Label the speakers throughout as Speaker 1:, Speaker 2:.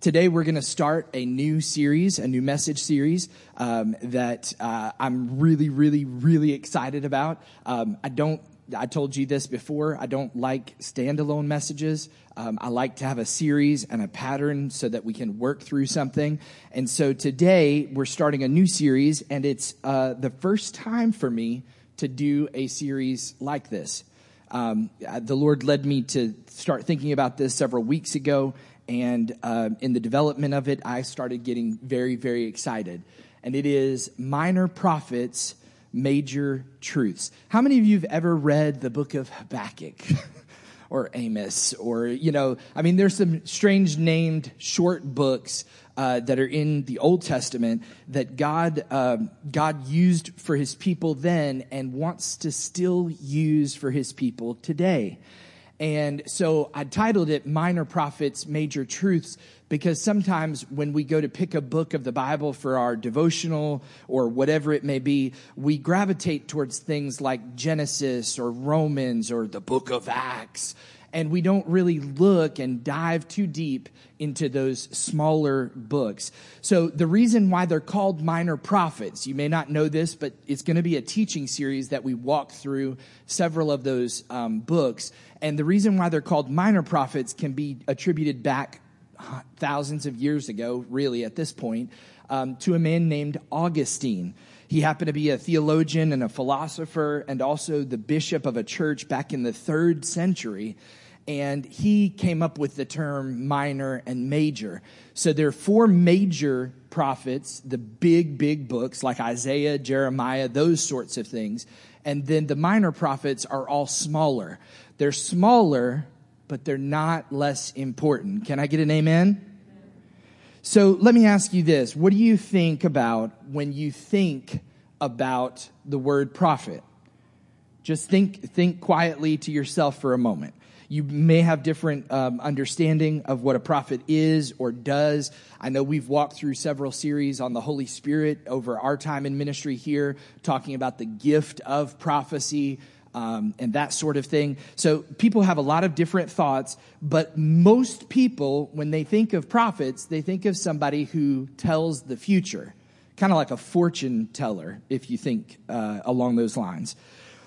Speaker 1: Today, we're going to start a new series, a new message series um, that uh, I'm really, really, really excited about. Um, I don't. I told you this before. I don't like standalone messages. Um, I like to have a series and a pattern so that we can work through something. And so today we're starting a new series, and it's uh, the first time for me to do a series like this. Um, the Lord led me to start thinking about this several weeks ago, and uh, in the development of it, I started getting very, very excited. And it is Minor Prophets, Major Truths. How many of you have ever read the book of Habakkuk? or Amos, or, you know, I mean, there's some strange named short books uh, that are in the Old Testament that God uh, God used for His people then and wants to still use for His people today. And so I titled it Minor Prophets, Major Truths because sometimes when we go to pick a book of the Bible for our devotional or whatever it may be, we gravitate towards things like Genesis or Romans or the book of Acts. And we don't really look and dive too deep into those smaller books. So the reason why they're called minor prophets, you may not know this, but it's going to be a teaching series that we walk through several of those um, books. And the reason why they're called minor prophets can be attributed back thousands of years ago, really at this point, um, to a man named Augustine. He happened to be a theologian and a philosopher and also the bishop of a church back in the third century. And he came up with the term minor and major. So there are four major prophets, the big, big books like Isaiah, Jeremiah, those sorts of things. And then the minor prophets are all smaller. They're smaller but they're not less important. Can I get an amen? So let me ask you this. What do you think about when you think about the word prophet? Just think, think quietly to yourself for a moment. You may have different um, understanding of what a prophet is or does. I know we've walked through several series on the Holy Spirit over our time in ministry here, talking about the gift of prophecy, um, and that sort of thing. So people have a lot of different thoughts, but most people, when they think of prophets, they think of somebody who tells the future, kind of like a fortune teller, if you think uh, along those lines.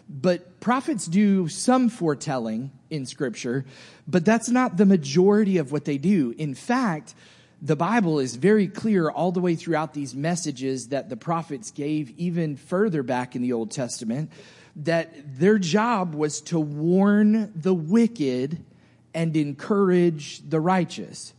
Speaker 1: But prophets do some foretelling in Scripture, but that's not the majority of what they do. In fact, the Bible is very clear all the way throughout these messages that the prophets gave even further back in the Old Testament that their job was to warn the wicked and encourage the righteous.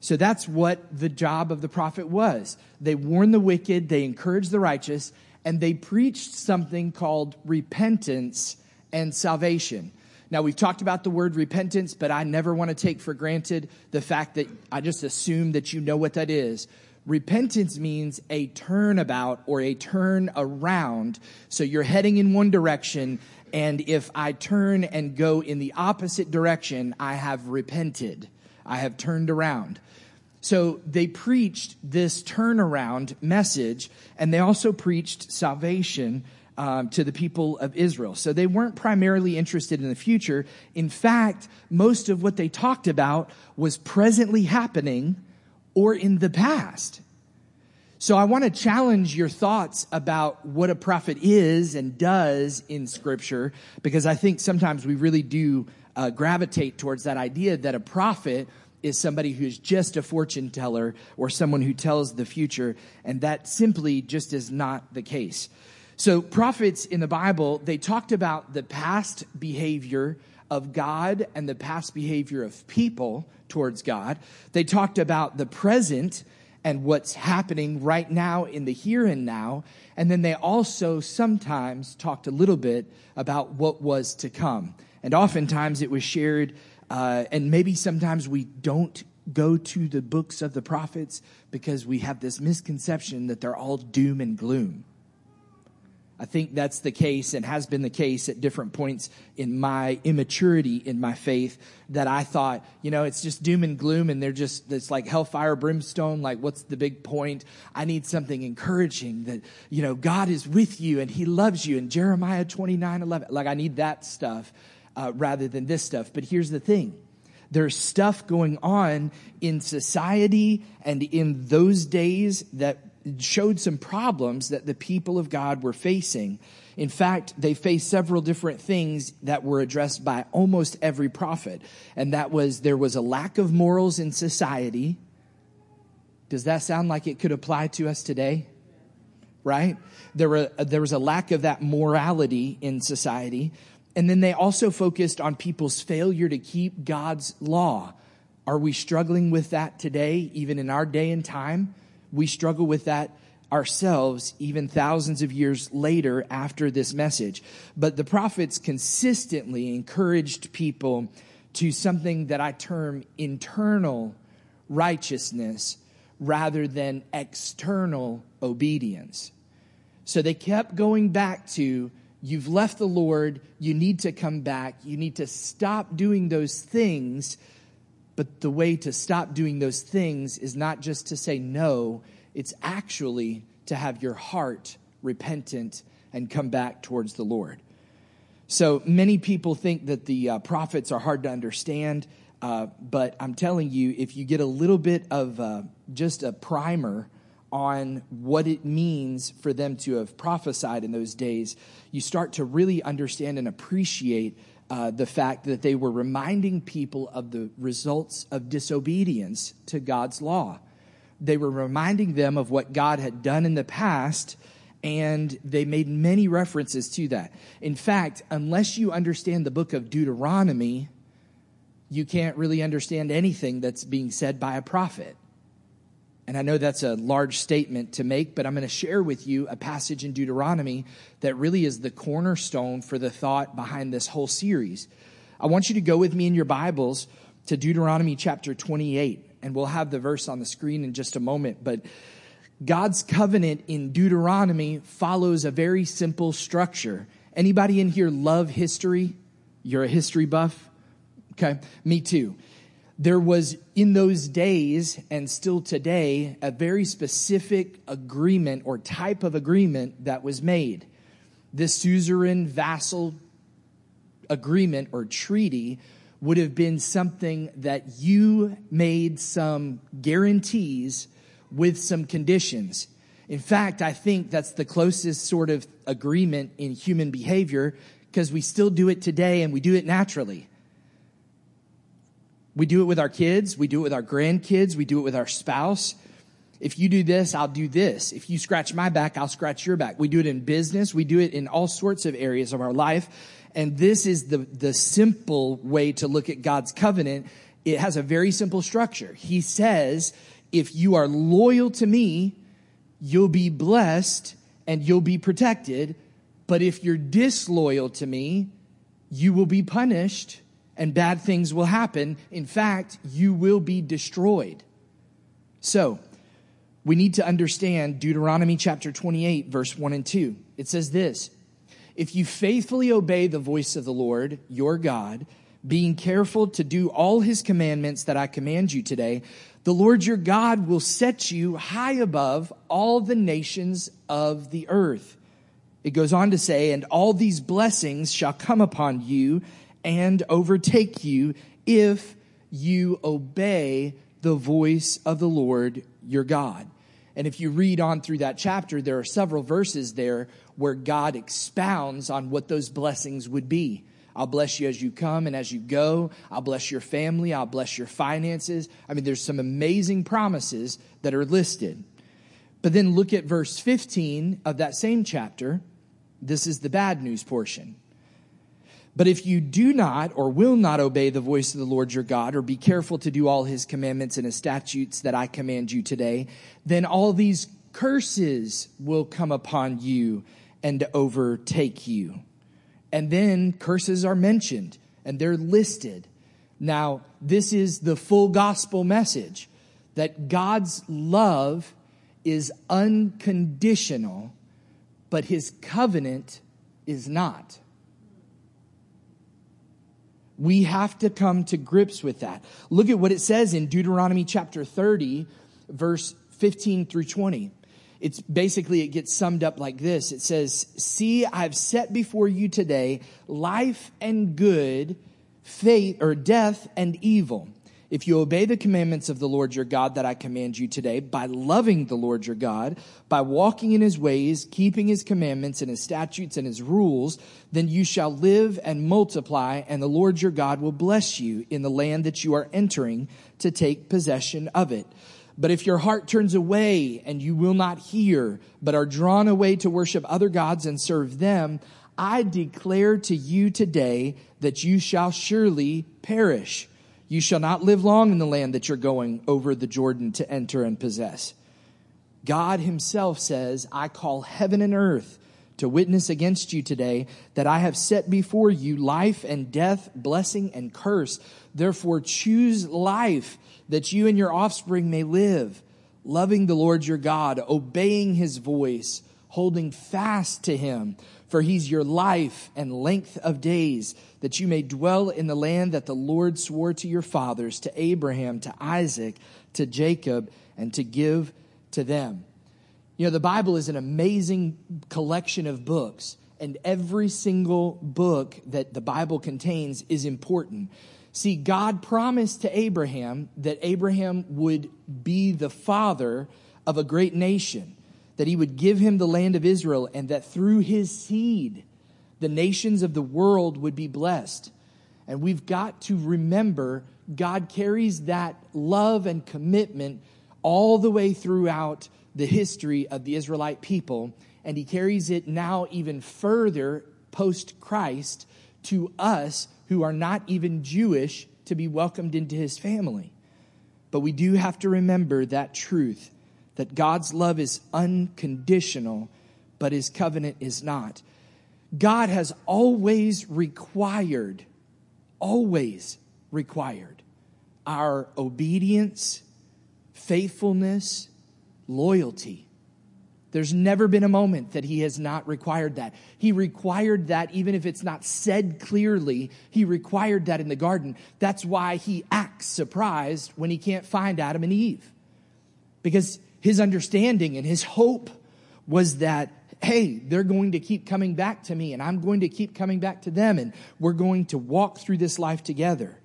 Speaker 1: So that's what the job of the prophet was. They warned the wicked, they encouraged the righteous, and they preached something called repentance and salvation. Now, we've talked about the word repentance, but I never want to take for granted the fact that I just assume that you know what that is. Repentance means a turnabout or a turn around. So you're heading in one direction, and if I turn and go in the opposite direction, I have repented. I have turned around. So they preached this turnaround message, and they also preached salvation um, to the people of Israel. So they weren't primarily interested in the future. In fact, most of what they talked about was presently happening or in the past. So I want to challenge your thoughts about what a prophet is and does in scripture because I think sometimes we really do uh, gravitate towards that idea that a prophet is somebody who's just a fortune teller or someone who tells the future and that simply just is not the case. So prophets in the Bible, they talked about the past behavior of God and the past behavior of people towards God. They talked about the present and what's happening right now in the here and now. And then they also sometimes talked a little bit about what was to come. And oftentimes it was shared, uh, and maybe sometimes we don't go to the books of the prophets because we have this misconception that they're all doom and gloom. I think that's the case and has been the case at different points in my immaturity in my faith that I thought, you know, it's just doom and gloom and they're just, it's like hellfire, brimstone. Like, what's the big point? I need something encouraging that, you know, God is with you and he loves you. And Jeremiah 29 11, like, I need that stuff uh, rather than this stuff. But here's the thing There's stuff going on in society and in those days that showed some problems that the people of God were facing. In fact, they faced several different things that were addressed by almost every prophet. And that was there was a lack of morals in society. Does that sound like it could apply to us today? Right? There, were, there was a lack of that morality in society. And then they also focused on people's failure to keep God's law. Are we struggling with that today, even in our day and time? We struggle with that ourselves even thousands of years later after this message. But the prophets consistently encouraged people to something that I term internal righteousness rather than external obedience. So they kept going back to, you've left the Lord, you need to come back, you need to stop doing those things. But the way to stop doing those things is not just to say no, it's actually to have your heart repentant and come back towards the Lord. So many people think that the uh, prophets are hard to understand, uh, but I'm telling you, if you get a little bit of uh, just a primer on what it means for them to have prophesied in those days, you start to really understand and appreciate uh, the fact that they were reminding people of the results of disobedience to God's law they were reminding them of what God had done in the past, and they made many references to that. In fact, unless you understand the book of Deuteronomy, you can't really understand anything that's being said by a prophet. And I know that's a large statement to make, but I'm going to share with you a passage in Deuteronomy that really is the cornerstone for the thought behind this whole series. I want you to go with me in your Bibles to Deuteronomy chapter 28 and we'll have the verse on the screen in just a moment, but God's covenant in Deuteronomy follows a very simple structure. Anybody in here love history? You're a history buff? Okay, me too. There was in those days and still today a very specific agreement or type of agreement that was made. This suzerain vassal agreement or treaty would have been something that you made some guarantees with some conditions. In fact, I think that's the closest sort of agreement in human behavior because we still do it today and we do it naturally. We do it with our kids, we do it with our grandkids, we do it with our spouse. If you do this, I'll do this. If you scratch my back, I'll scratch your back. We do it in business, we do it in all sorts of areas of our life. And this is the, the simple way to look at God's covenant. It has a very simple structure. He says, if you are loyal to me, you'll be blessed and you'll be protected. But if you're disloyal to me, you will be punished and bad things will happen. In fact, you will be destroyed. So, we need to understand Deuteronomy chapter 28, verse 1 and 2. It says this if you faithfully obey the voice of the Lord, your God, being careful to do all his commandments that I command you today, the Lord your God will set you high above all the nations of the earth. It goes on to say, and all these blessings shall come upon you and overtake you if you obey the voice of the Lord your God. And if you read on through that chapter, there are several verses there where God expounds on what those blessings would be. I'll bless you as you come and as you go. I'll bless your family. I'll bless your finances. I mean, there's some amazing promises that are listed. But then look at verse 15 of that same chapter. This is the bad news portion. But if you do not or will not obey the voice of the Lord your God, or be careful to do all his commandments and his statutes that I command you today, then all these curses will come upon you and overtake you. And then curses are mentioned and they're listed. Now, this is the full gospel message that God's love is unconditional, but his covenant is not. We have to come to grips with that. Look at what it says in Deuteronomy chapter 30, verse 15 through 20 it's basically it gets summed up like this it says see i've set before you today life and good fate or death and evil. If you obey the commandments of the Lord your God that I command you today, by loving the Lord your God, by walking in his ways, keeping his commandments and his statutes and his rules, then you shall live and multiply, and the Lord your God will bless you in the land that you are entering to take possession of it. But if your heart turns away and you will not hear, but are drawn away to worship other gods and serve them, I declare to you today that you shall surely perish. You shall not live long in the land that you're going over the Jordan to enter and possess. God himself says, I call heaven and earth to witness against you today that I have set before you life and death, blessing and curse. Therefore choose life that you and your offspring may live, loving the Lord your God, obeying his voice, holding fast to him for he's your life and length of days, that you may dwell in the land that the Lord swore to your fathers, to Abraham, to Isaac, to Jacob, and to give to them. You know, the Bible is an amazing collection of books, and every single book that the Bible contains is important. See, God promised to Abraham that Abraham would be the father of a great nation that he would give him the land of Israel and that through his seed, the nations of the world would be blessed. And we've got to remember God carries that love and commitment all the way throughout the history of the Israelite people. And he carries it now even further post Christ to us who are not even Jewish to be welcomed into his family. But we do have to remember that truth that God's love is unconditional, but his covenant is not. God has always required, always required our obedience, faithfulness, loyalty. There's never been a moment that he has not required that. He required that even if it's not said clearly, he required that in the garden. That's why he acts surprised when he can't find Adam and Eve. Because his understanding and his hope was that, hey, they're going to keep coming back to me and I'm going to keep coming back to them and we're going to walk through this life together.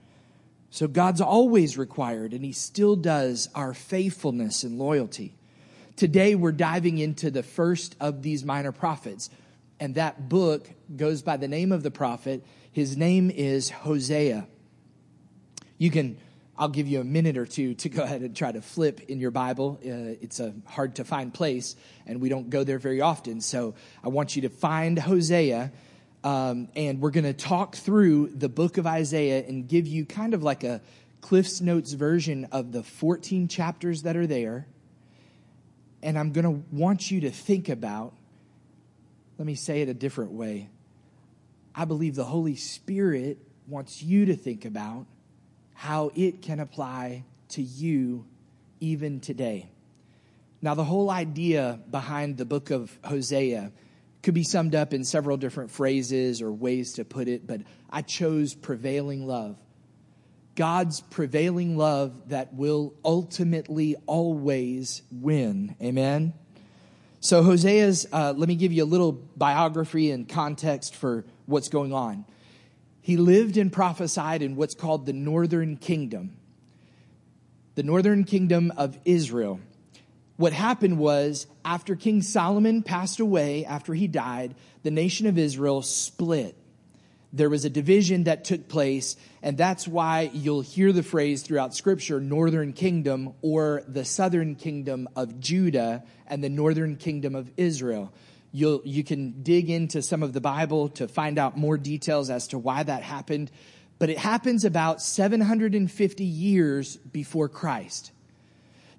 Speaker 1: So God's always required and he still does our faithfulness and loyalty. Today we're diving into the first of these minor prophets and that book goes by the name of the prophet. His name is Hosea. You can I'll give you a minute or two to go ahead and try to flip in your Bible. Uh, it's a hard to find place, and we don't go there very often. So I want you to find Hosea, um, and we're going to talk through the book of Isaiah and give you kind of like a Cliff's Notes version of the 14 chapters that are there. And I'm going to want you to think about, let me say it a different way. I believe the Holy Spirit wants you to think about how it can apply to you even today. Now, the whole idea behind the book of Hosea could be summed up in several different phrases or ways to put it, but I chose prevailing love. God's prevailing love that will ultimately always win. Amen? So, Hosea's, uh, let me give you a little biography and context for what's going on. He lived and prophesied in what's called the northern kingdom, the northern kingdom of Israel. What happened was, after King Solomon passed away, after he died, the nation of Israel split. There was a division that took place, and that's why you'll hear the phrase throughout Scripture northern kingdom or the southern kingdom of Judah and the northern kingdom of Israel. You'll, you can dig into some of the Bible to find out more details as to why that happened. But it happens about 750 years before Christ.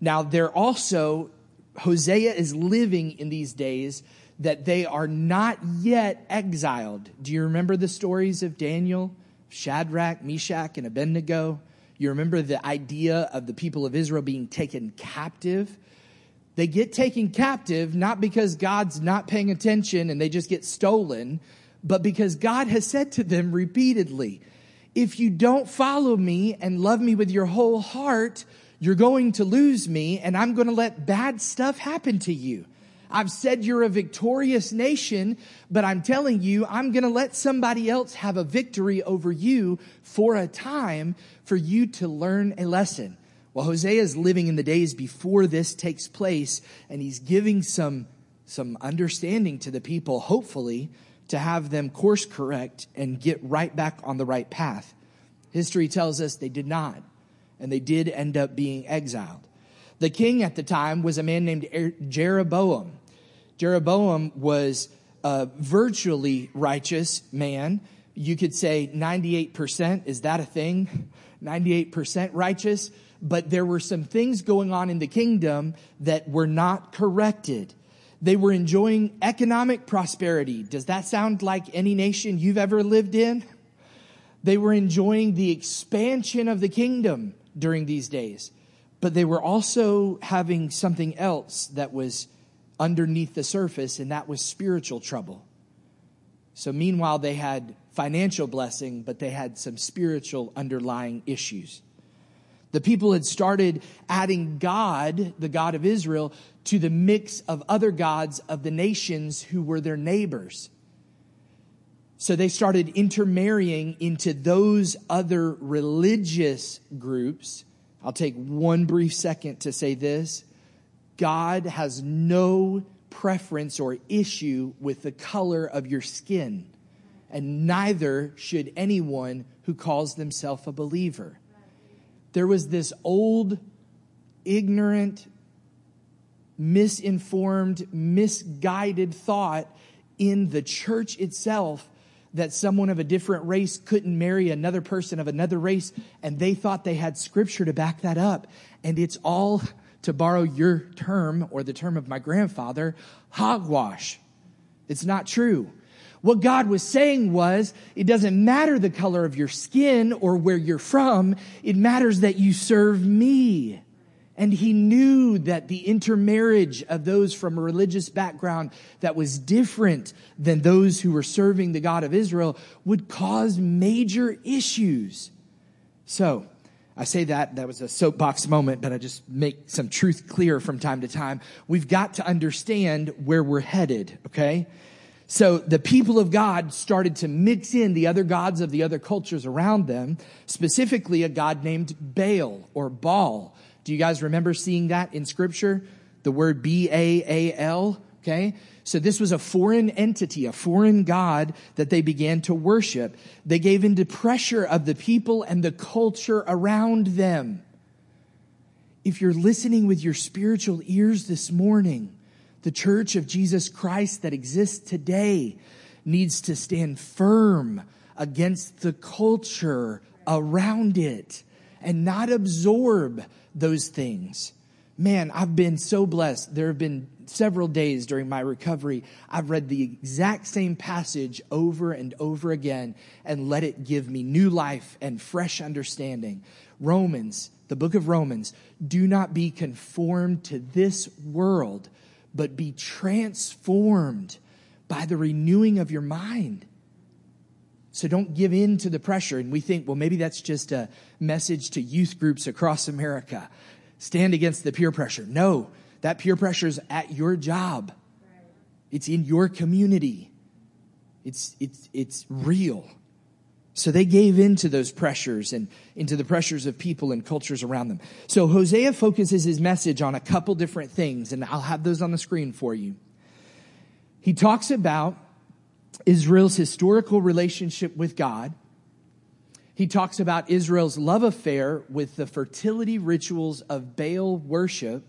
Speaker 1: Now, they're also, Hosea is living in these days that they are not yet exiled. Do you remember the stories of Daniel, Shadrach, Meshach, and Abednego? You remember the idea of the people of Israel being taken captive? They get taken captive not because God's not paying attention and they just get stolen, but because God has said to them repeatedly, if you don't follow me and love me with your whole heart, you're going to lose me and I'm going to let bad stuff happen to you. I've said you're a victorious nation, but I'm telling you, I'm going to let somebody else have a victory over you for a time for you to learn a lesson. Well, Hosea is living in the days before this takes place, and he's giving some, some understanding to the people, hopefully, to have them course correct and get right back on the right path. History tells us they did not, and they did end up being exiled. The king at the time was a man named er-, Jeroboam. Jeroboam was a virtually righteous man. You could say 98%. Is that a thing? 98% righteous. But there were some things going on in the kingdom that were not corrected. They were enjoying economic prosperity. Does that sound like any nation you've ever lived in? They were enjoying the expansion of the kingdom during these days but they were also having something else that was underneath the surface, and that was spiritual trouble. So, meanwhile, they had financial blessing, but they had some spiritual underlying issues. The people had started adding God, the God of Israel, to the mix of other gods of the nations who were their neighbors. So they started intermarrying into those other religious groups I'll take one brief second to say this. God has no preference or issue with the color of your skin, and neither should anyone who calls themselves a believer. There was this old, ignorant, misinformed, misguided thought in the church itself that someone of a different race couldn't marry another person of another race, and they thought they had scripture to back that up. And it's all, to borrow your term or the term of my grandfather, hogwash. It's not true. What God was saying was, it doesn't matter the color of your skin or where you're from, it matters that you serve me. And he knew that the intermarriage of those from a religious background that was different than those who were serving the God of Israel would cause major issues. So, I say that, that was a soapbox moment, but I just make some truth clear from time to time. We've got to understand where we're headed, okay? So the people of God started to mix in the other gods of the other cultures around them, specifically a god named Baal or Baal. Do you guys remember seeing that in scripture? The word B A A L. Okay. So this was a foreign entity, a foreign God that they began to worship. They gave into pressure of the people and the culture around them. If you're listening with your spiritual ears this morning, the church of Jesus Christ that exists today needs to stand firm against the culture around it and not absorb those things. Man, I've been so blessed. There have been several days during my recovery. I've read the exact same passage over and over again and let it give me new life and fresh understanding. Romans, the book of Romans, do not be conformed to this world, but be transformed by the renewing of your mind. So don't give in to the pressure. And we think, well, maybe that's just a message to youth groups across America. Stand against the peer pressure. No, that peer pressure is at your job. It's in your community. It's, it's, it's real. So they gave in to those pressures and into the pressures of people and cultures around them. So Hosea focuses his message on a couple different things, and I'll have those on the screen for you. He talks about Israel's historical relationship with God. He talks about Israel's love affair with the fertility rituals of Baal worship.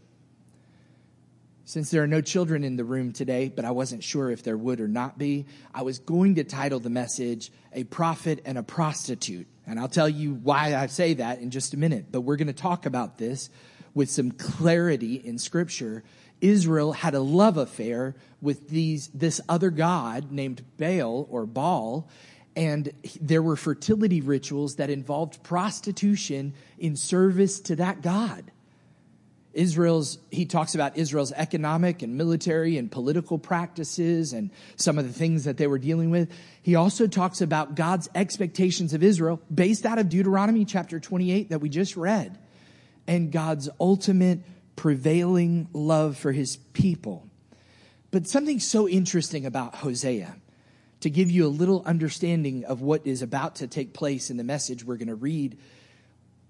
Speaker 1: Since there are no children in the room today, but I wasn't sure if there would or not be, I was going to title the message A Prophet and a Prostitute. And I'll tell you why I say that in just a minute. But we're going to talk about this with some clarity in Scripture Israel had a love affair with these, this other god named Baal or Baal, and there were fertility rituals that involved prostitution in service to that god. Israel's, he talks about Israel's economic and military and political practices and some of the things that they were dealing with. He also talks about God's expectations of Israel based out of Deuteronomy chapter 28 that we just read and God's ultimate prevailing love for his people. But something so interesting about Hosea, to give you a little understanding of what is about to take place in the message we're going to read,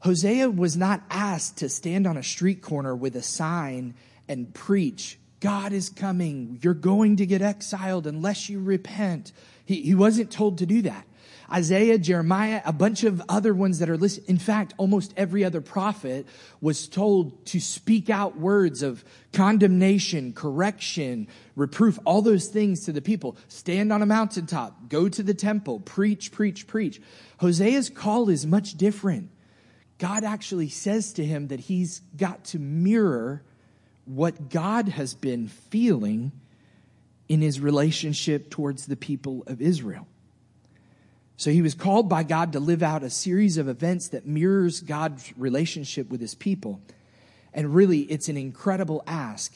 Speaker 1: Hosea was not asked to stand on a street corner with a sign and preach, God is coming. You're going to get exiled unless you repent. He, he wasn't told to do that. Isaiah, Jeremiah, a bunch of other ones that are listed. In fact, almost every other prophet was told to speak out words of condemnation, correction, reproof, all those things to the people. Stand on a mountaintop, go to the temple, preach, preach, preach. Hosea's call is much different. God actually says to him that he's got to mirror what God has been feeling in his relationship towards the people of Israel. So he was called by God to live out a series of events that mirrors God's relationship with his people. And really, it's an incredible ask,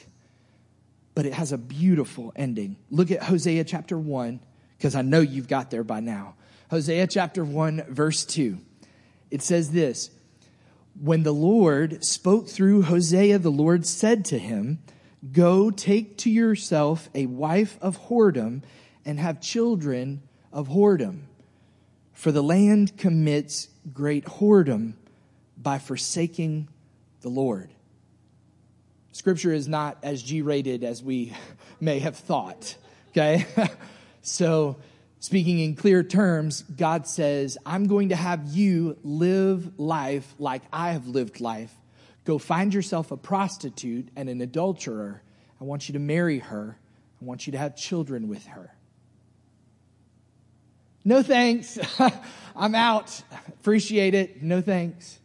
Speaker 1: but it has a beautiful ending. Look at Hosea chapter 1, because I know you've got there by now. Hosea chapter 1, verse 2. It says this When the Lord spoke through Hosea, the Lord said to him, Go take to yourself a wife of whoredom and have children of whoredom for the land commits great whoredom by forsaking the Lord. Scripture is not as G rated as we may have thought. Okay? so, speaking in clear terms, God says, I'm going to have you live life like I have lived life. Go find yourself a prostitute and an adulterer. I want you to marry her. I want you to have children with her. No thanks. I'm out. Appreciate it. No thanks.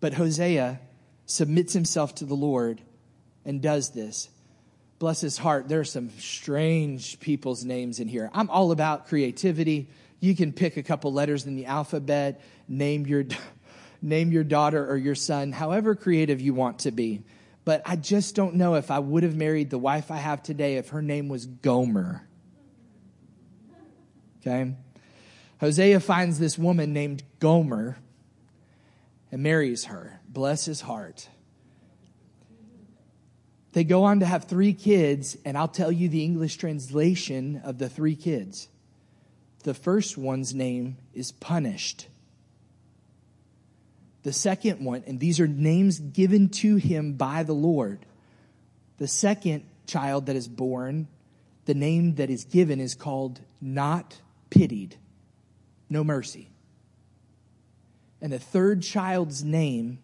Speaker 1: But Hosea submits himself to the Lord and does this. Bless his heart. There are some strange people's names in here. I'm all about creativity. You can pick a couple letters in the alphabet, name your, name your daughter or your son, however creative you want to be. But I just don't know if I would have married the wife I have today if her name was Gomer. Okay? Hosea finds this woman named Gomer and marries her. Bless his heart. They go on to have three kids, and I'll tell you the English translation of the three kids. The first one's name is Punished. The second one, and these are names given to him by the Lord. The second child that is born, the name that is given is called Not Pitied no mercy. And the third child's name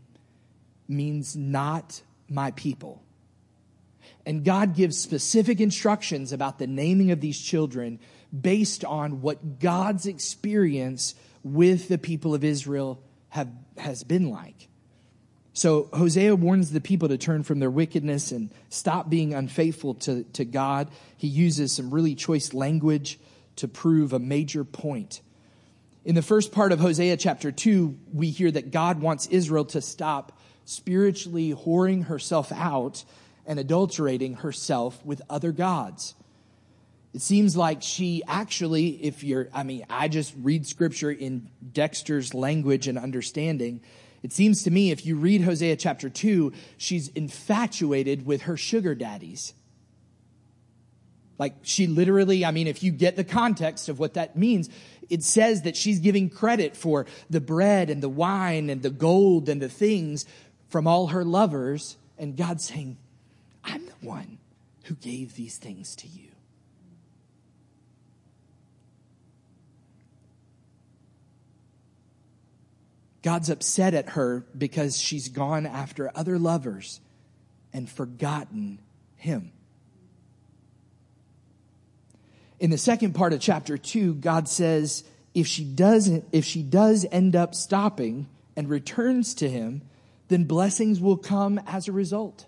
Speaker 1: means not my people. And God gives specific instructions about the naming of these children based on what God's experience with the people of Israel have, has been like. So Hosea warns the people to turn from their wickedness and stop being unfaithful to, to God. He uses some really choice language to prove a major point. In the first part of Hosea chapter 2, we hear that God wants Israel to stop spiritually whoring herself out and adulterating herself with other gods. It seems like she actually, if you're, I mean, I just read scripture in Dexter's language and understanding. It seems to me if you read Hosea chapter 2, she's infatuated with her sugar daddies. Like she literally, I mean, if you get the context of what that means, it says that she's giving credit for the bread and the wine and the gold and the things from all her lovers. And God's saying, I'm the one who gave these things to you. God's upset at her because she's gone after other lovers and forgotten him. In the second part of chapter 2, God says if she doesn't if she does end up stopping and returns to him, then blessings will come as a result.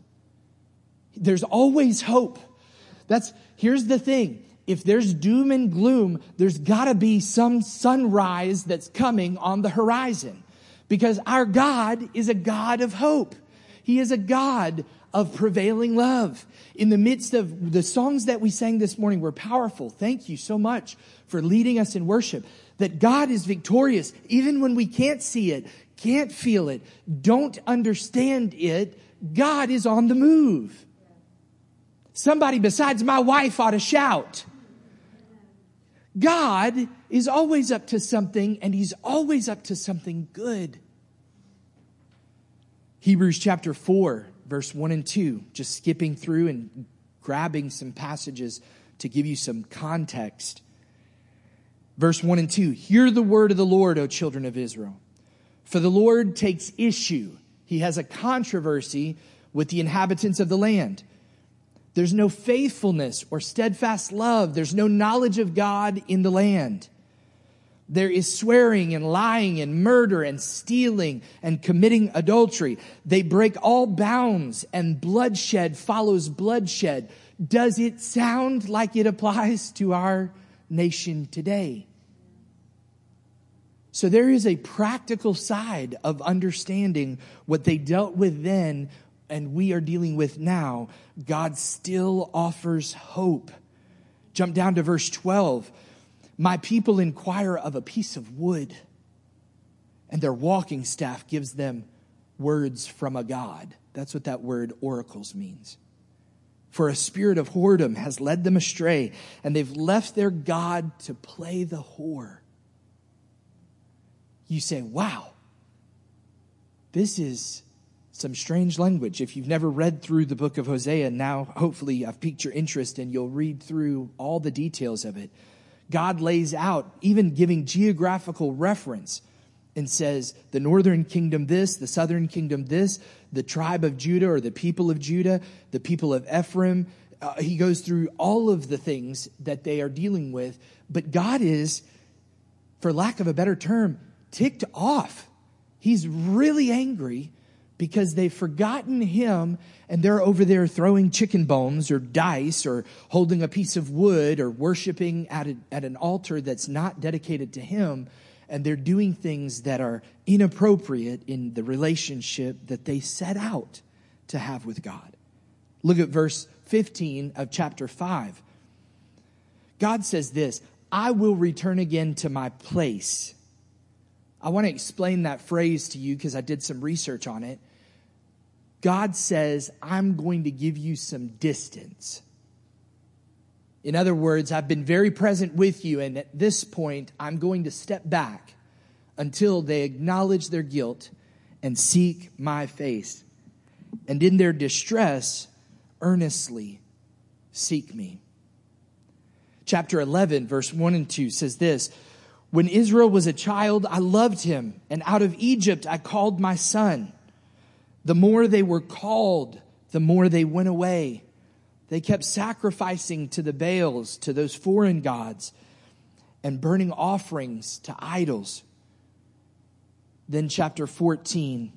Speaker 1: There's always hope. That's here's the thing. If there's doom and gloom, there's got to be some sunrise that's coming on the horizon. Because our God is a God of hope. He is a God of prevailing love. In the midst of the songs that we sang this morning were powerful. Thank you so much for leading us in worship. That God is victorious, even when we can't see it, can't feel it, don't understand it. God is on the move. Somebody besides my wife ought to shout. God is always up to something and he's always up to something good. Hebrews chapter 4, verse 1 and 2, just skipping through and grabbing some passages to give you some context. Verse 1 and 2 Hear the word of the Lord, O children of Israel. For the Lord takes issue. He has a controversy with the inhabitants of the land. There's no faithfulness or steadfast love. There's no knowledge of God in the land. There is swearing and lying and murder and stealing and committing adultery. They break all bounds and bloodshed follows bloodshed. Does it sound like it applies to our nation today? So there is a practical side of understanding what they dealt with then and we are dealing with now, God still offers hope. Jump down to verse 12. My people inquire of a piece of wood, and their walking staff gives them words from a God. That's what that word oracles means. For a spirit of whoredom has led them astray, and they've left their God to play the whore. You say, wow, this is some strange language. If you've never read through the book of Hosea, now hopefully I've piqued your interest and you'll read through all the details of it. God lays out, even giving geographical reference, and says, the northern kingdom this, the southern kingdom this, the tribe of Judah or the people of Judah, the people of Ephraim. Uh, he goes through all of the things that they are dealing with. But God is, for lack of a better term, ticked off. He's really angry because they've forgotten him and they're over there throwing chicken bones or dice or holding a piece of wood or worshiping at, a, at an altar that's not dedicated to him and they're doing things that are inappropriate in the relationship that they set out to have with God. Look at verse 15 of chapter 5. God says this, I will return again to my place I want to explain that phrase to you because I did some research on it. God says, I'm going to give you some distance. In other words, I've been very present with you, and at this point, I'm going to step back until they acknowledge their guilt and seek my face. And in their distress, earnestly seek me. Chapter 11, verse 1 and 2 says this when Israel was a child, I loved him, and out of Egypt I called my son. The more they were called, the more they went away. They kept sacrificing to the Baals, to those foreign gods, and burning offerings to idols. Then, chapter 14,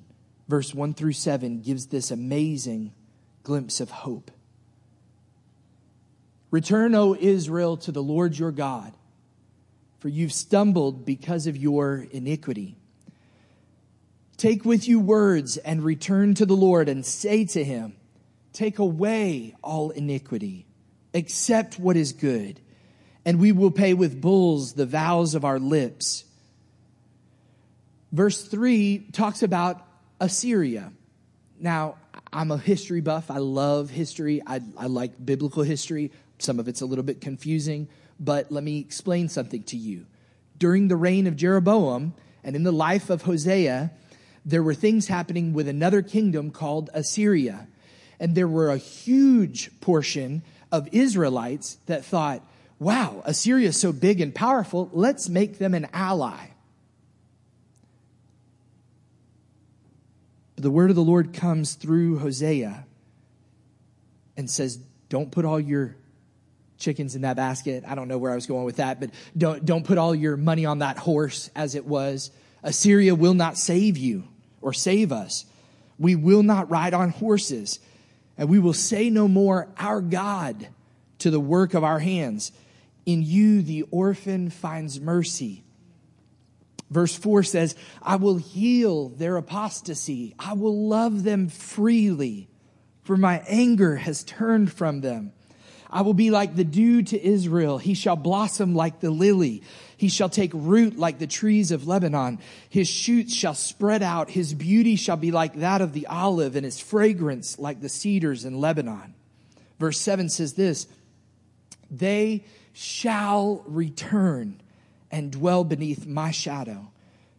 Speaker 1: verse 1 through 7, gives this amazing glimpse of hope. Return, O Israel, to the Lord your God for you've stumbled because of your iniquity. Take with you words and return to the Lord and say to him, Take away all iniquity, accept what is good, and we will pay with bulls the vows of our lips. Verse 3 talks about Assyria. Now, I'm a history buff. I love history. I, I like biblical history. Some of it's a little bit confusing but let me explain something to you. During the reign of Jeroboam and in the life of Hosea, there were things happening with another kingdom called Assyria. And there were a huge portion of Israelites that thought, wow, Assyria is so big and powerful, let's make them an ally. But the word of the Lord comes through Hosea and says, don't put all your chickens in that basket. I don't know where I was going with that, but don't, don't put all your money on that horse as it was. Assyria will not save you or save us. We will not ride on horses and we will say no more, our God to the work of our hands. In you, the orphan finds mercy. Verse 4 says, I will heal their apostasy. I will love them freely, for my anger has turned from them. I will be like the dew to Israel. He shall blossom like the lily. He shall take root like the trees of Lebanon. His shoots shall spread out. His beauty shall be like that of the olive and his fragrance like the cedars in Lebanon. Verse 7 says this They shall return and dwell beneath my shadow.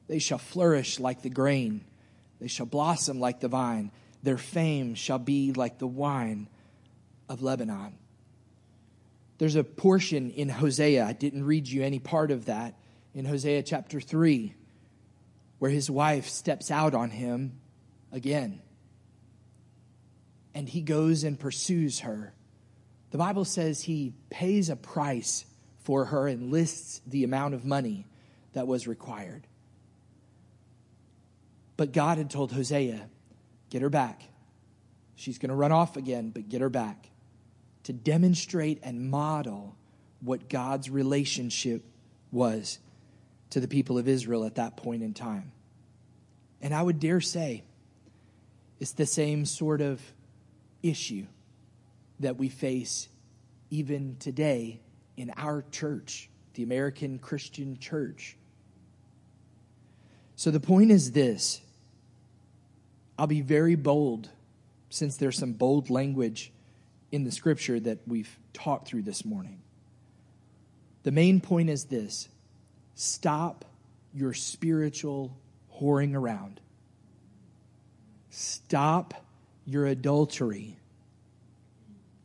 Speaker 1: They shall flourish like the grain, they shall blossom like the vine. Their fame shall be like the wine of Lebanon. There's a portion in Hosea, I didn't read you any part of that, in Hosea chapter 3, where his wife steps out on him again. And he goes and pursues her. The Bible says he pays a price for her and lists the amount of money that was required. But God had told Hosea, get her back. She's going to run off again, but get her back to demonstrate and model what God's relationship was to the people of Israel at that point in time. And I would dare say it's the same sort of issue that we face even today in our church, the American Christian church. So the point is this I'll be very bold since there's some bold language in the scripture that we've talked through this morning. The main point is this stop your spiritual whoring around, stop your adultery,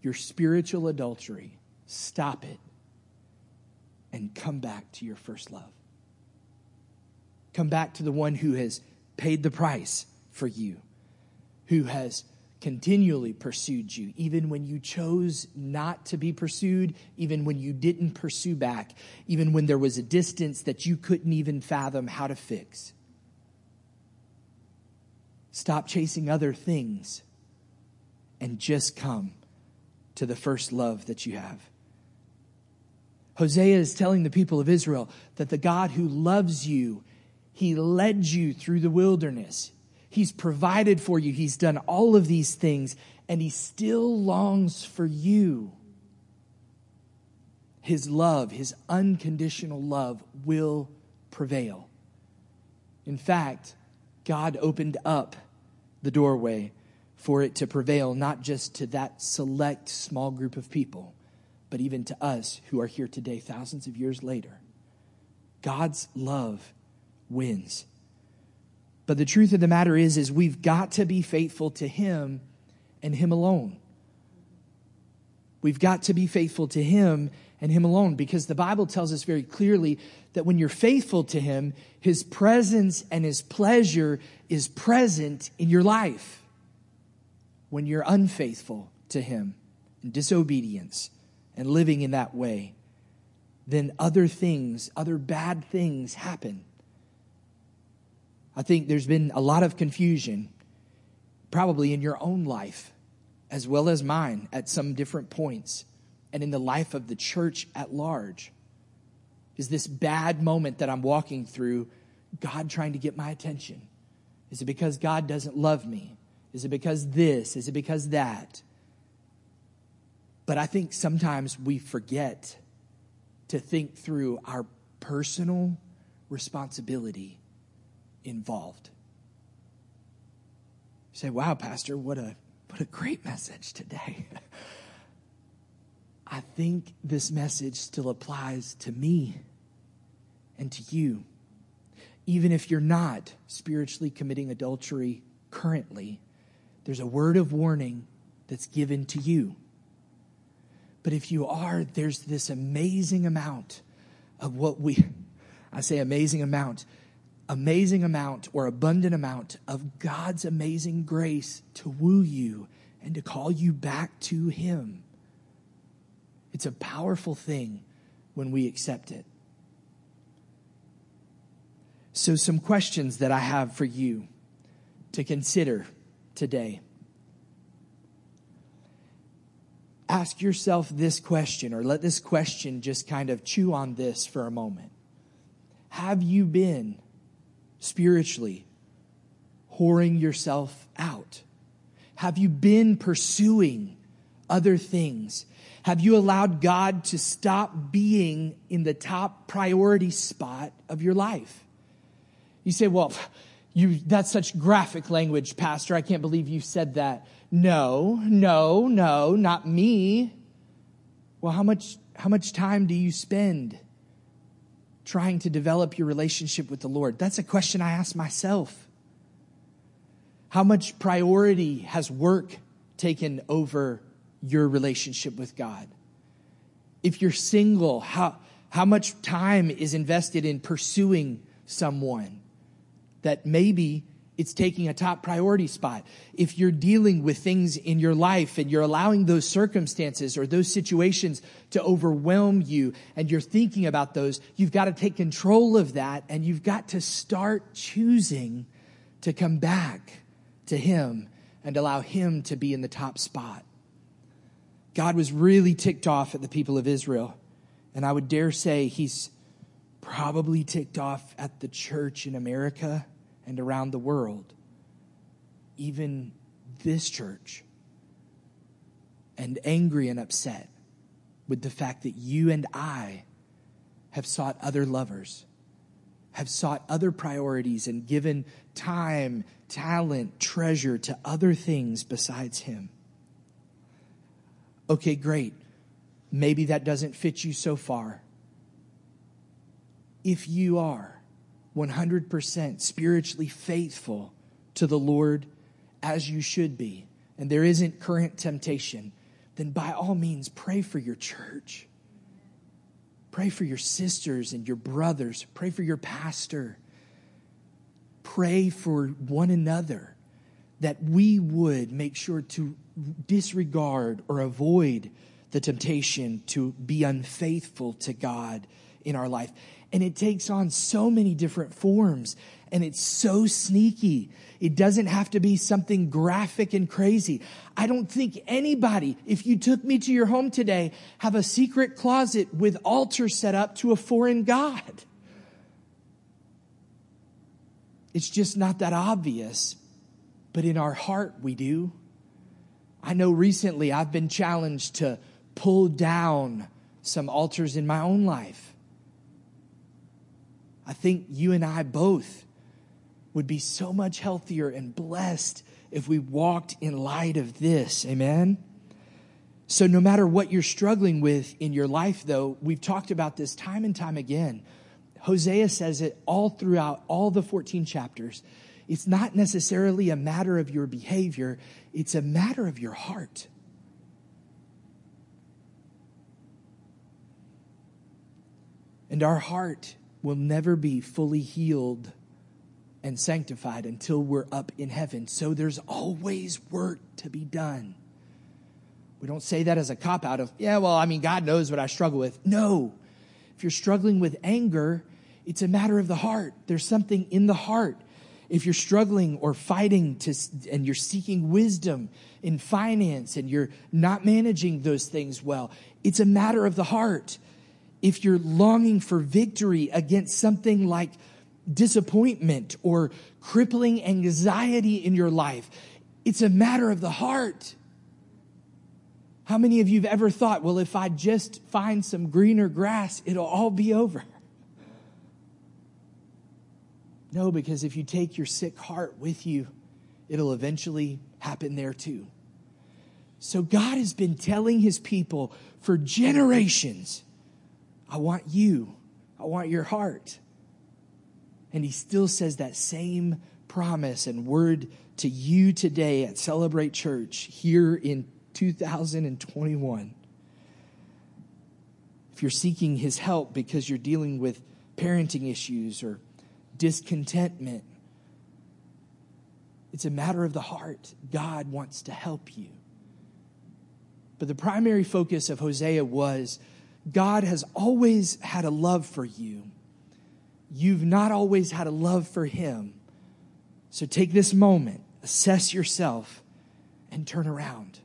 Speaker 1: your spiritual adultery. Stop it and come back to your first love. Come back to the one who has paid the price for you, who has continually pursued you, even when you chose not to be pursued, even when you didn't pursue back, even when there was a distance that you couldn't even fathom how to fix. Stop chasing other things and just come to the first love that you have. Hosea is telling the people of Israel that the God who loves you, he led you through the wilderness. He's provided for you. He's done all of these things, and He still longs for you. His love, His unconditional love, will prevail. In fact, God opened up the doorway for it to prevail, not just to that select small group of people, but even to us who are here today, thousands of years later. God's love wins. But the truth of the matter is, is we've got to be faithful to Him and Him alone. We've got to be faithful to Him and Him alone because the Bible tells us very clearly that when you're faithful to Him, His presence and His pleasure is present in your life. When you're unfaithful to Him and disobedience and living in that way, then other things, other bad things happen. I think there's been a lot of confusion, probably in your own life as well as mine at some different points, and in the life of the church at large. Is this bad moment that I'm walking through God trying to get my attention? Is it because God doesn't love me? Is it because this? Is it because that? But I think sometimes we forget to think through our personal responsibility involved. You say, wow, Pastor, what a, what a great message today. I think this message still applies to me and to you. Even if you're not spiritually committing adultery currently, there's a word of warning that's given to you. But if you are, there's this amazing amount of what we, I say amazing amount, amazing amount or abundant amount of God's amazing grace to woo you and to call you back to Him. It's a powerful thing when we accept it. So, some questions that I have for you to consider today. Ask yourself this question, or let this question just kind of chew on this for a moment. Have you been spiritually, whoring yourself out? Have you been pursuing other things? Have you allowed God to stop being in the top priority spot of your life? You say, well, You, that's such graphic language, Pastor. I can't believe you said that. No, no, no, not me. Well, how much, how much time do you spend trying to develop your relationship with the Lord? That's a question I ask myself. How much priority has work taken over your relationship with God? If you're single, how, how much time is invested in pursuing someone that maybe it's taking a top priority spot. If you're dealing with things in your life and you're allowing those circumstances or those situations to overwhelm you and you're thinking about those, you've got to take control of that and you've got to start choosing to come back to Him and allow Him to be in the top spot. God was really ticked off at the people of Israel. And I would dare say He's probably ticked off at the church in America and around the world, even this church, and angry and upset with the fact that you and I have sought other lovers, have sought other priorities, and given time, talent, treasure to other things besides Him. Okay, great. Maybe that doesn't fit you so far. If you are, 100% spiritually faithful to the Lord as you should be, and there isn't current temptation, then by all means pray for your church. Pray for your sisters and your brothers. Pray for your pastor. Pray for one another that we would make sure to disregard or avoid the temptation to be unfaithful to God in our life. And it takes on so many different forms and it's so sneaky. It doesn't have to be something graphic and crazy. I don't think anybody, if you took me to your home today, have a secret closet with altar set up to a foreign God. It's just not that obvious, but in our heart we do. I know recently I've been challenged to pull down some altars in my own life. I think you and I both would be so much healthier and blessed if we walked in light of this. Amen? So, no matter what you're struggling with in your life, though, we've talked about this time and time again. Hosea says it all throughout all the 14 chapters. It's not necessarily a matter of your behavior, it's a matter of your heart. And our heart will never be fully healed and sanctified until we're up in heaven. So there's always work to be done. We don't say that as a cop out of, yeah, well, I mean, God knows what I struggle with. No. If you're struggling with anger, it's a matter of the heart. There's something in the heart. If you're struggling or fighting to, and you're seeking wisdom in finance and you're not managing those things well, it's a matter of the heart if you're longing for victory against something like disappointment or crippling anxiety in your life, it's a matter of the heart. How many of you have ever thought, well, if I just find some greener grass, it'll all be over? No, because if you take your sick heart with you, it'll eventually happen there too. So God has been telling his people for generations I want you. I want your heart. And he still says that same promise and word to you today at Celebrate Church here in 2021. If you're seeking his help because you're dealing with parenting issues or discontentment, it's a matter of the heart. God wants to help you. But the primary focus of Hosea was God has always had a love for you. You've not always had a love for Him. So take this moment, assess yourself, and turn around.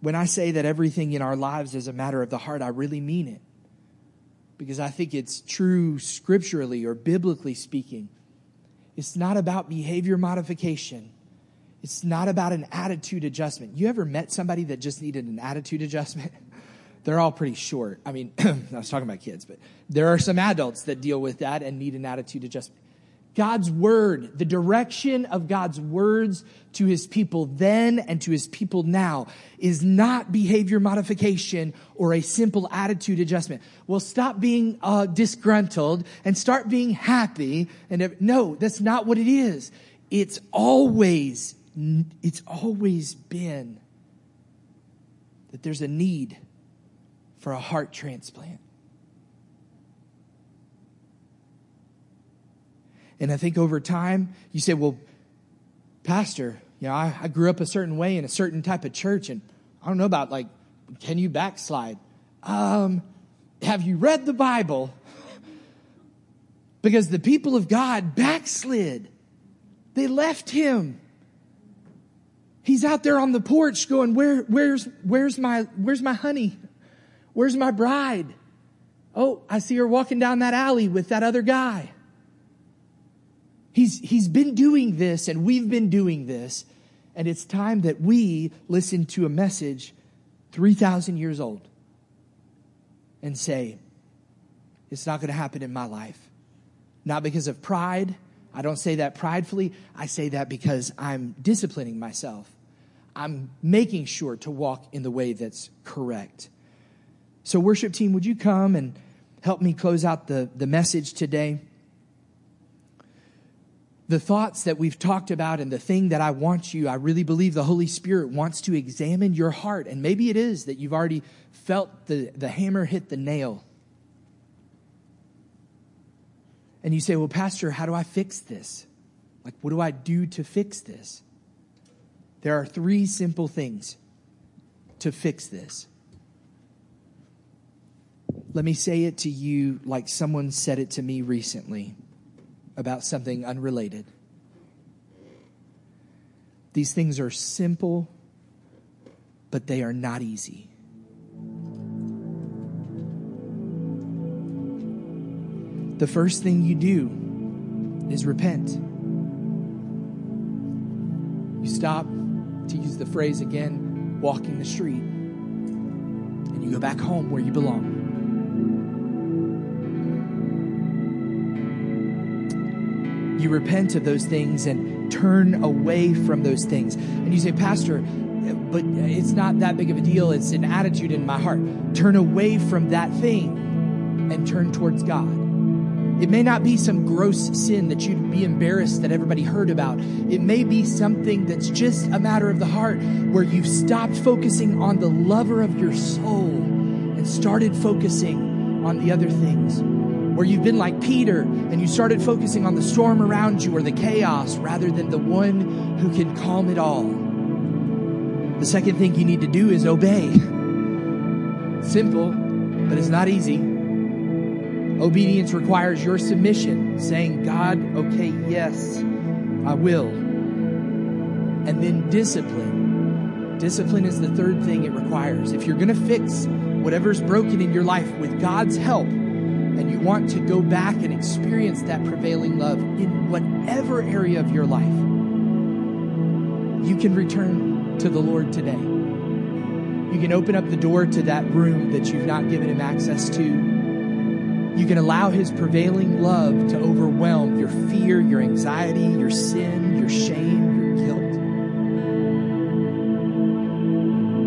Speaker 1: When I say that everything in our lives is a matter of the heart, I really mean it. Because I think it's true scripturally or biblically speaking. It's not about behavior modification. It's not about an attitude adjustment. You ever met somebody that just needed an attitude adjustment? they're all pretty short. I mean, I was talking about kids, but there are some adults that deal with that and need an attitude adjustment. God's word, the direction of God's words to his people then and to his people now is not behavior modification or a simple attitude adjustment. Well, stop being uh, disgruntled and start being happy. And no, that's not what it is. It's always, it's always been that there's a need for a heart transplant. And I think over time, you say, well, Pastor, you know, I, I, grew up a certain way in a certain type of church, and I don't know about like, can you backslide? Um, have you read the Bible? because the people of God backslid. They left him. He's out there on the porch going, Where, where's, where's my, where's my honey? Where's my bride? Oh, I see her walking down that alley with that other guy. He's, he's been doing this and we've been doing this. And it's time that we listen to a message 3,000 years old and say, it's not going to happen in my life. Not because of pride. I don't say that pridefully. I say that because I'm disciplining myself. I'm making sure to walk in the way that's correct. So, worship team, would you come and help me close out the, the message today? the thoughts that we've talked about and the thing that I want you, I really believe the Holy Spirit wants to examine your heart. And maybe it is that you've already felt the, the hammer hit the nail. And you say, Well, Pastor, how do I fix this? Like, what do I do to fix this? There are three simple things to fix this. Let me say it to you like someone said it to me recently about something unrelated. These things are simple, but they are not easy. The first thing you do is repent. You stop, to use the phrase again, walking the street, and you go back home where you belong. you repent of those things and turn away from those things. And you say, Pastor, but it's not that big of a deal. It's an attitude in my heart. Turn away from that thing and turn towards God. It may not be some gross sin that you'd be embarrassed that everybody heard about. It may be something that's just a matter of the heart where you've stopped focusing on the lover of your soul and started focusing on the other things where you've been like Peter and you started focusing on the storm around you or the chaos rather than the one who can calm it all. The second thing you need to do is obey. Simple, but it's not easy. Obedience requires your submission, saying, God, okay, yes, I will. And then discipline. Discipline is the third thing it requires. If you're going to fix whatever's broken in your life with God's help, and you want to go back and experience that prevailing love in whatever area of your life, you can return to the Lord today. You can open up the door to that room that you've not given Him access to. You can allow His prevailing love to overwhelm your fear, your anxiety, your sin, your shame, your guilt.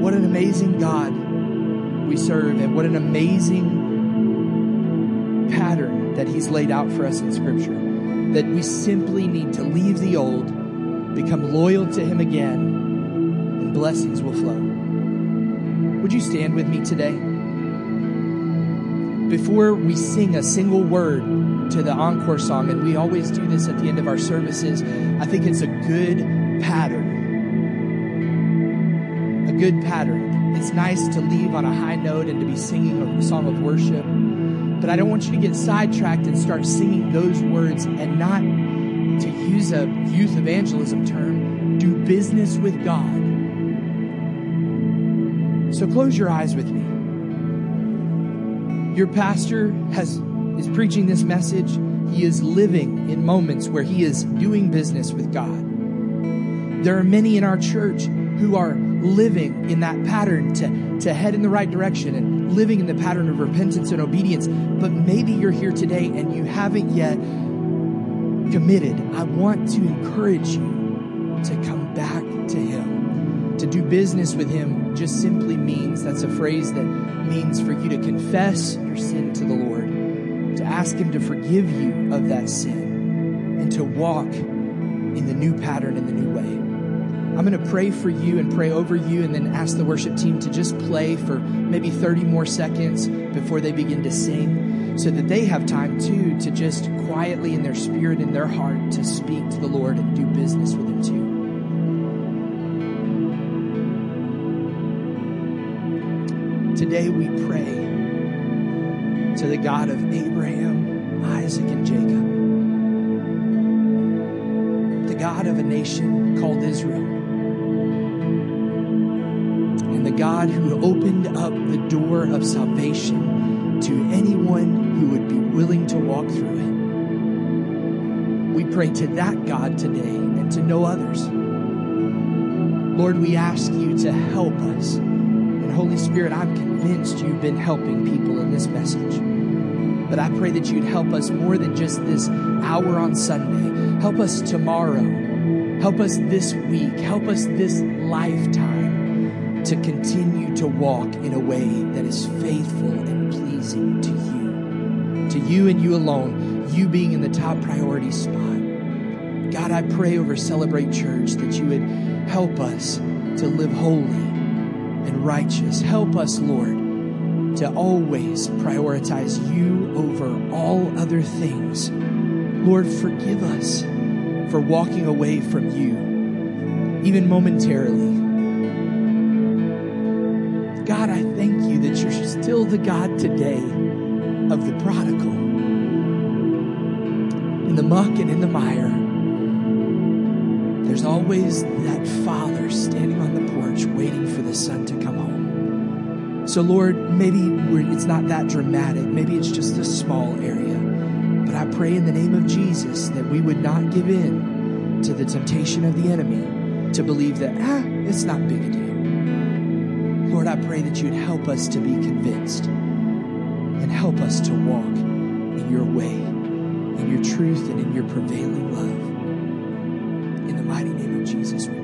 Speaker 1: What an amazing God we serve, and what an amazing pattern that He's laid out for us in Scripture. That we simply need to leave the old, become loyal to Him again, and blessings will flow. Would you stand with me today? Before we sing a single word to the encore song, and we always do this at the end of our services, I think it's a good pattern. A good pattern. It's nice to leave on a high note and to be singing a song of worship. But I don't want you to get sidetracked and start singing those words and not, to use a youth evangelism term, do business with God. So close your eyes with me. Your pastor has is preaching this message. He is living in moments where he is doing business with God. There are many in our church who are living in that pattern to, to head in the right direction and living in the pattern of repentance and obedience. But maybe you're here today and you haven't yet committed. I want to encourage you to come do business with Him just simply means that's a phrase that means for you to confess your sin to the Lord, to ask Him to forgive you of that sin, and to walk in the new pattern, in the new way. I'm going to pray for you and pray over you, and then ask the worship team to just play for maybe 30 more seconds before they begin to sing so that they have time too to just quietly in their spirit, in their heart, to speak to the Lord and do business with Him too. Today we pray to the God of Abraham, Isaac, and Jacob, the God of a nation called Israel, and the God who opened up the door of salvation to anyone who would be willing to walk through it. We pray to that God today and to no others. Lord, we ask you to help us. Holy Spirit, I'm convinced you've been helping people in this message. But I pray that you'd help us more than just this hour on Sunday. Help us tomorrow. Help us this week. Help us this lifetime to continue to walk in a way that is faithful and pleasing to you. To you and you alone, you being in the top priority spot. God, I pray over Celebrate Church that you would help us to live holy and righteous. Help us, Lord, to always prioritize you over all other things. Lord, forgive us for walking away from you, even momentarily. God, I thank you that you're still the God today of the prodigal. In the muck and in the mire, there's always that father standing on the porch waiting for the son to come home. So, Lord, maybe it's not that dramatic. Maybe it's just a small area. But I pray in the name of Jesus that we would not give in to the temptation of the enemy to believe that, ah, it's not big a deal. Lord, I pray that you'd help us to be convinced and help us to walk in your way, in your truth, and in your prevailing love. Jesus.